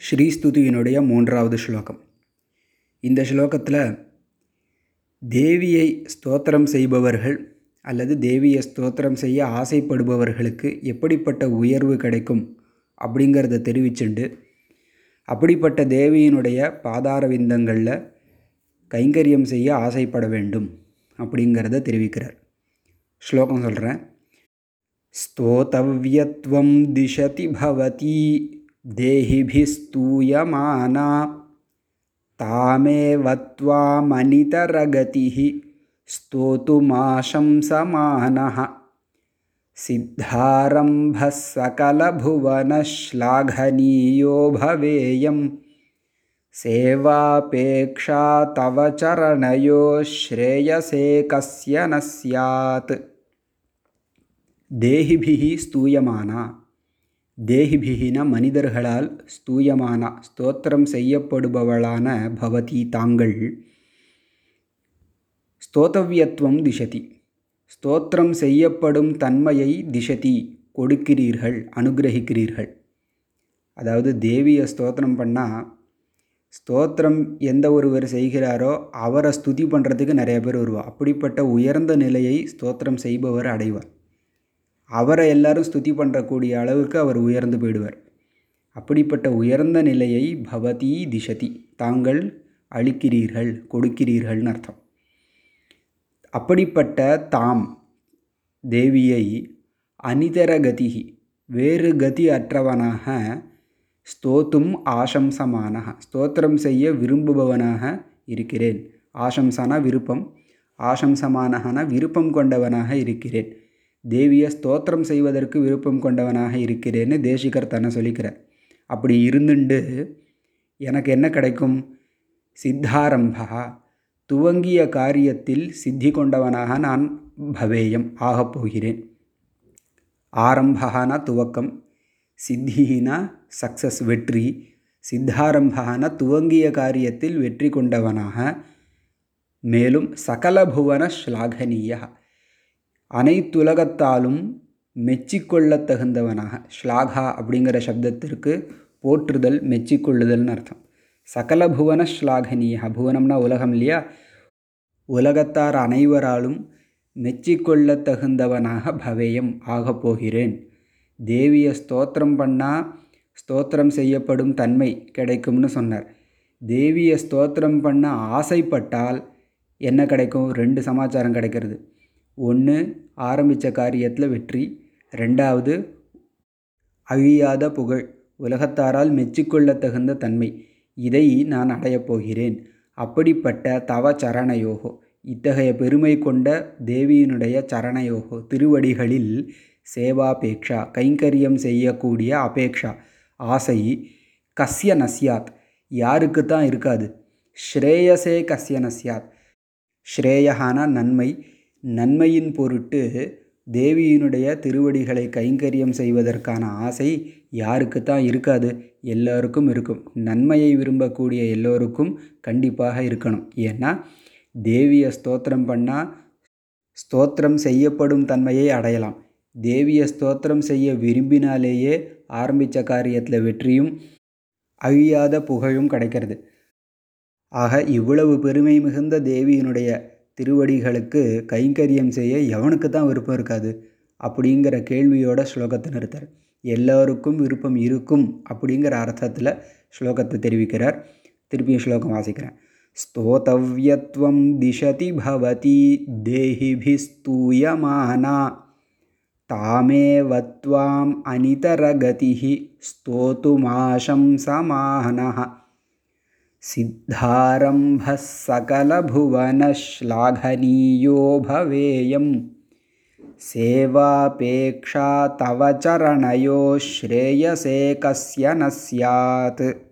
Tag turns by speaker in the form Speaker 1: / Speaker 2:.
Speaker 1: ஸ்ரீஸ்துதியினுடைய மூன்றாவது ஸ்லோகம் இந்த ஸ்லோகத்தில் தேவியை ஸ்தோத்திரம் செய்பவர்கள் அல்லது தேவியை ஸ்தோத்திரம் செய்ய ஆசைப்படுபவர்களுக்கு எப்படிப்பட்ட உயர்வு கிடைக்கும் அப்படிங்கிறத தெரிவிச்சுண்டு அப்படிப்பட்ட தேவியினுடைய பாதார விந்தங்களில் கைங்கரியம் செய்ய ஆசைப்பட வேண்டும் அப்படிங்கிறத தெரிவிக்கிறார் ஸ்லோகம் சொல்கிறேன் स्तोतव्यत्वं दिशति भवती देहिभिस्तूयमाना। तामेव त्वामनितरगतिः स्तोतुमाशंसमानः सिद्धारम्भः सकलभुवनश्लाघनीयो भवेयं सेवापेक्षा तव चरणयो श्रेयसे कस्य न स्यात्। देहिभिः स्तूयमाना। தேஹிபிஹின மனிதர்களால் ஸ்தூயமானா ஸ்தோத்திரம் செய்யப்படுபவளான பவதி தாங்கள் ஸ்தோத்தவியத்துவம் திசதி. ஸ்தோத்திரம் செய்யப்படும் தன்மையை திசதி கொடுக்கிறீர்கள் அனுகிரகிக்கிறீர்கள். அதாவது தேவியை ஸ்தோத்திரம் பண்ணால் ஸ்தோத்திரம் எந்த ஒருவர் செய்கிறாரோ அவரை ஸ்துதி பண்ணுறதுக்கு நிறைய பேர் வருவார். அப்படிப்பட்ட உயர்ந்த நிலையை ஸ்தோத்திரம் செய்பவர் அடைவார். அவரை எல்லாரும் ஸ்துதி பண்ணுறக்கூடிய அளவுக்கு அவர் உயர்ந்து போயிடுவார். அப்படிப்பட்ட உயர்ந்த நிலையை பவதி திசதி தாங்கள் அளிக்கிறீர்கள் கொடுக்கிறீர்கள்னு அர்த்தம். அப்படிப்பட்ட தாம் தேவியை அனிதர கதிகி வேறு கதி அற்றவனாக ஸ்தோத்தும் ஆசம்சமானக ஸ்தோத்திரம் செய்ய விரும்புபவனாக இருக்கிறேன். ஆசம்சனா விருப்பம் ஆசம்சமானகன விருப்பம் கொண்டவனாக இருக்கிறேன். தேவியை ஸ்தோத்திரம் செய்வதற்கு விருப்பம் கொண்டவனாக இருக்கிறேன்னு தேசிகர் தன்னை சொல்லிக்கிறார். அப்படி இருந்துண்டு எனக்கு என்ன கிடைக்கும்? சித்தாரம்பா துவங்கிய காரியத்தில் சித்தி கொண்டவனாக நான் பவேயம் ஆகப் போகிறேன். ஆரம்பகான துவக்கம் சித்தினா சக்சஸ் வெற்றி. சித்தாரம்பகான துவங்கிய காரியத்தில் வெற்றி கொண்டவனாக மேலும் சகல புவன ஸ்லாகனீய அனைத்துலகத்தாலும் மெச்சிக்கொள்ளத் தகுந்தவனாக ஸ்லாகா அப்படிங்கிற சப்தத்திற்கு போற்றுதல் மெச்சிக்கொள்ளுதல்னு அர்த்தம். சகல புவன ஸ்லாகனியா புவனம்னா உலகம் இல்லையா? உலகத்தார் அனைவராலும் மெச்சிக்கொள்ள தகுந்தவனாக பவேயம் ஆகப் போகிறேன். தேவியை ஸ்தோத்திரம் பண்ணால் ஸ்தோத்திரம் செய்யப்படும் தன்மை கிடைக்கும்னு சொன்னார். தேவியை ஸ்தோத்திரம் பண்ண ஆசைப்பட்டால் என்ன கிடைக்கும்? ரெண்டு சமாச்சாரம் கிடைக்கிறது. ஒன்று ஆரம்பித்த காரியத்தில் வெற்றி. ரெண்டாவது அழியாத புகழ். உலகத்தாரால் மெச்சிக்கொள்ளத்தகுந்த தன்மை. இதை நான் அடையப் போகிறேன். அப்படிப்பட்ட தவ சரணயோகோ. இத்தகைய பெருமை கொண்ட தேவியினுடைய சரணயோகோ. திருவடிகளில் சேவாபேக்ஷா. கைங்கரியம் செய்யக்கூடிய அபேக்ஷா. ஆசை கஸ்ய நஸ்யாத். யாருக்கு தான் இருக்காது. ஸ்ரேயசே கஸ்ய நஸ்யாத். ஸ்ரேயகான நன்மை. நன்மையின் பொருட்டு தேவியினுடைய திருவடிகளை கைங்கரியம் செய்வதற்கான ஆசை யாருக்கு தான் இருக்காது. எல்லோருக்கும் இருக்கும். நன்மையை விரும்பக்கூடிய எல்லோருக்கும் கண்டிப்பாக இருக்கணும். ஏன்னா தேவியை ஸ்தோத்திரம் பண்ணால் ஸ்தோத்திரம் செய்யப்படும் தன்மையை அடையலாம். தேவியை ஸ்தோத்திரம் செய்ய விரும்பினாலேயே ஆரம்பித்த காரியத்தில் வெற்றியும் அழியாத புகழும் கிடைக்கிறது. ஆக இவ்வளவு பெருமை மிகுந்த தேவியினுடைய திருவடிகளுக்கு கைங்கரியம் செய்ய எவனுக்கு தான் விருப்பம் இருக்காது அப்படிங்கிற கேள்வியோட ஸ்லோகத்தை நிறுத்தார் எல்லோருக்கும் விருப்பம் இருக்கும் அப்படிங்கிற அர்த்தத்தில் ஸ்லோகத்தை தெரிவிக்கிறார் திருப்பியும் ஸ்லோகம் வாசிக்கிறேன் ஸ்தோதவ்யத்வம் திசதி பவதி தேஹிபிஸ்தூயமானா தாமேவத்வாம் அனிதரகதிः स्तोतुमाशंसमानः सिद्धारम्भः सकलभुवनश्लाघनीयो भवेयं। सेवापेक्षा तव चरणयो श्रेयसे कस्य न स्यात्